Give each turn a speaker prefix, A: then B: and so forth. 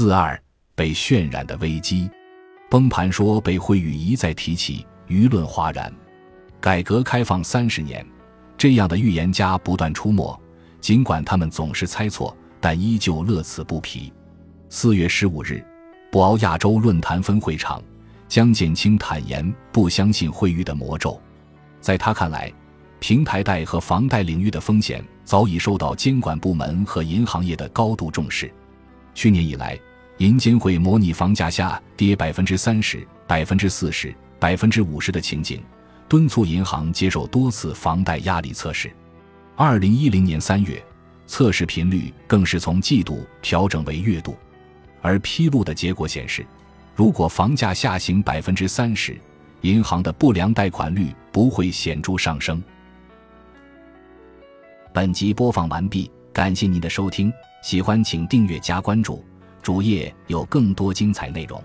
A: 四二被渲染的危机，崩盘说被惠誉一再提起，舆论哗然。改革开放三十年，这样的预言家不断出没，尽管他们总是猜错，但依旧乐此不疲。四月十五日，博鳌亚洲论坛分会场，江建清坦言不相信惠誉的魔咒，在他看来，平台贷和房贷领域的风险早已受到监管部门和银行业的高度重视。去年以来，银监会模拟房价下跌百分之三十、百分之四十、百分之五十的情景。敦促银行接受多次房贷压力测试。二零一零年三月，测试频率更是从季度调整为月度。而披露的结果显示，如果房价下行百分之三十，银行的不良贷款率不会显著上升。本集播放完毕，感谢您的收听，喜欢请订阅加关注，主页有更多精彩内容。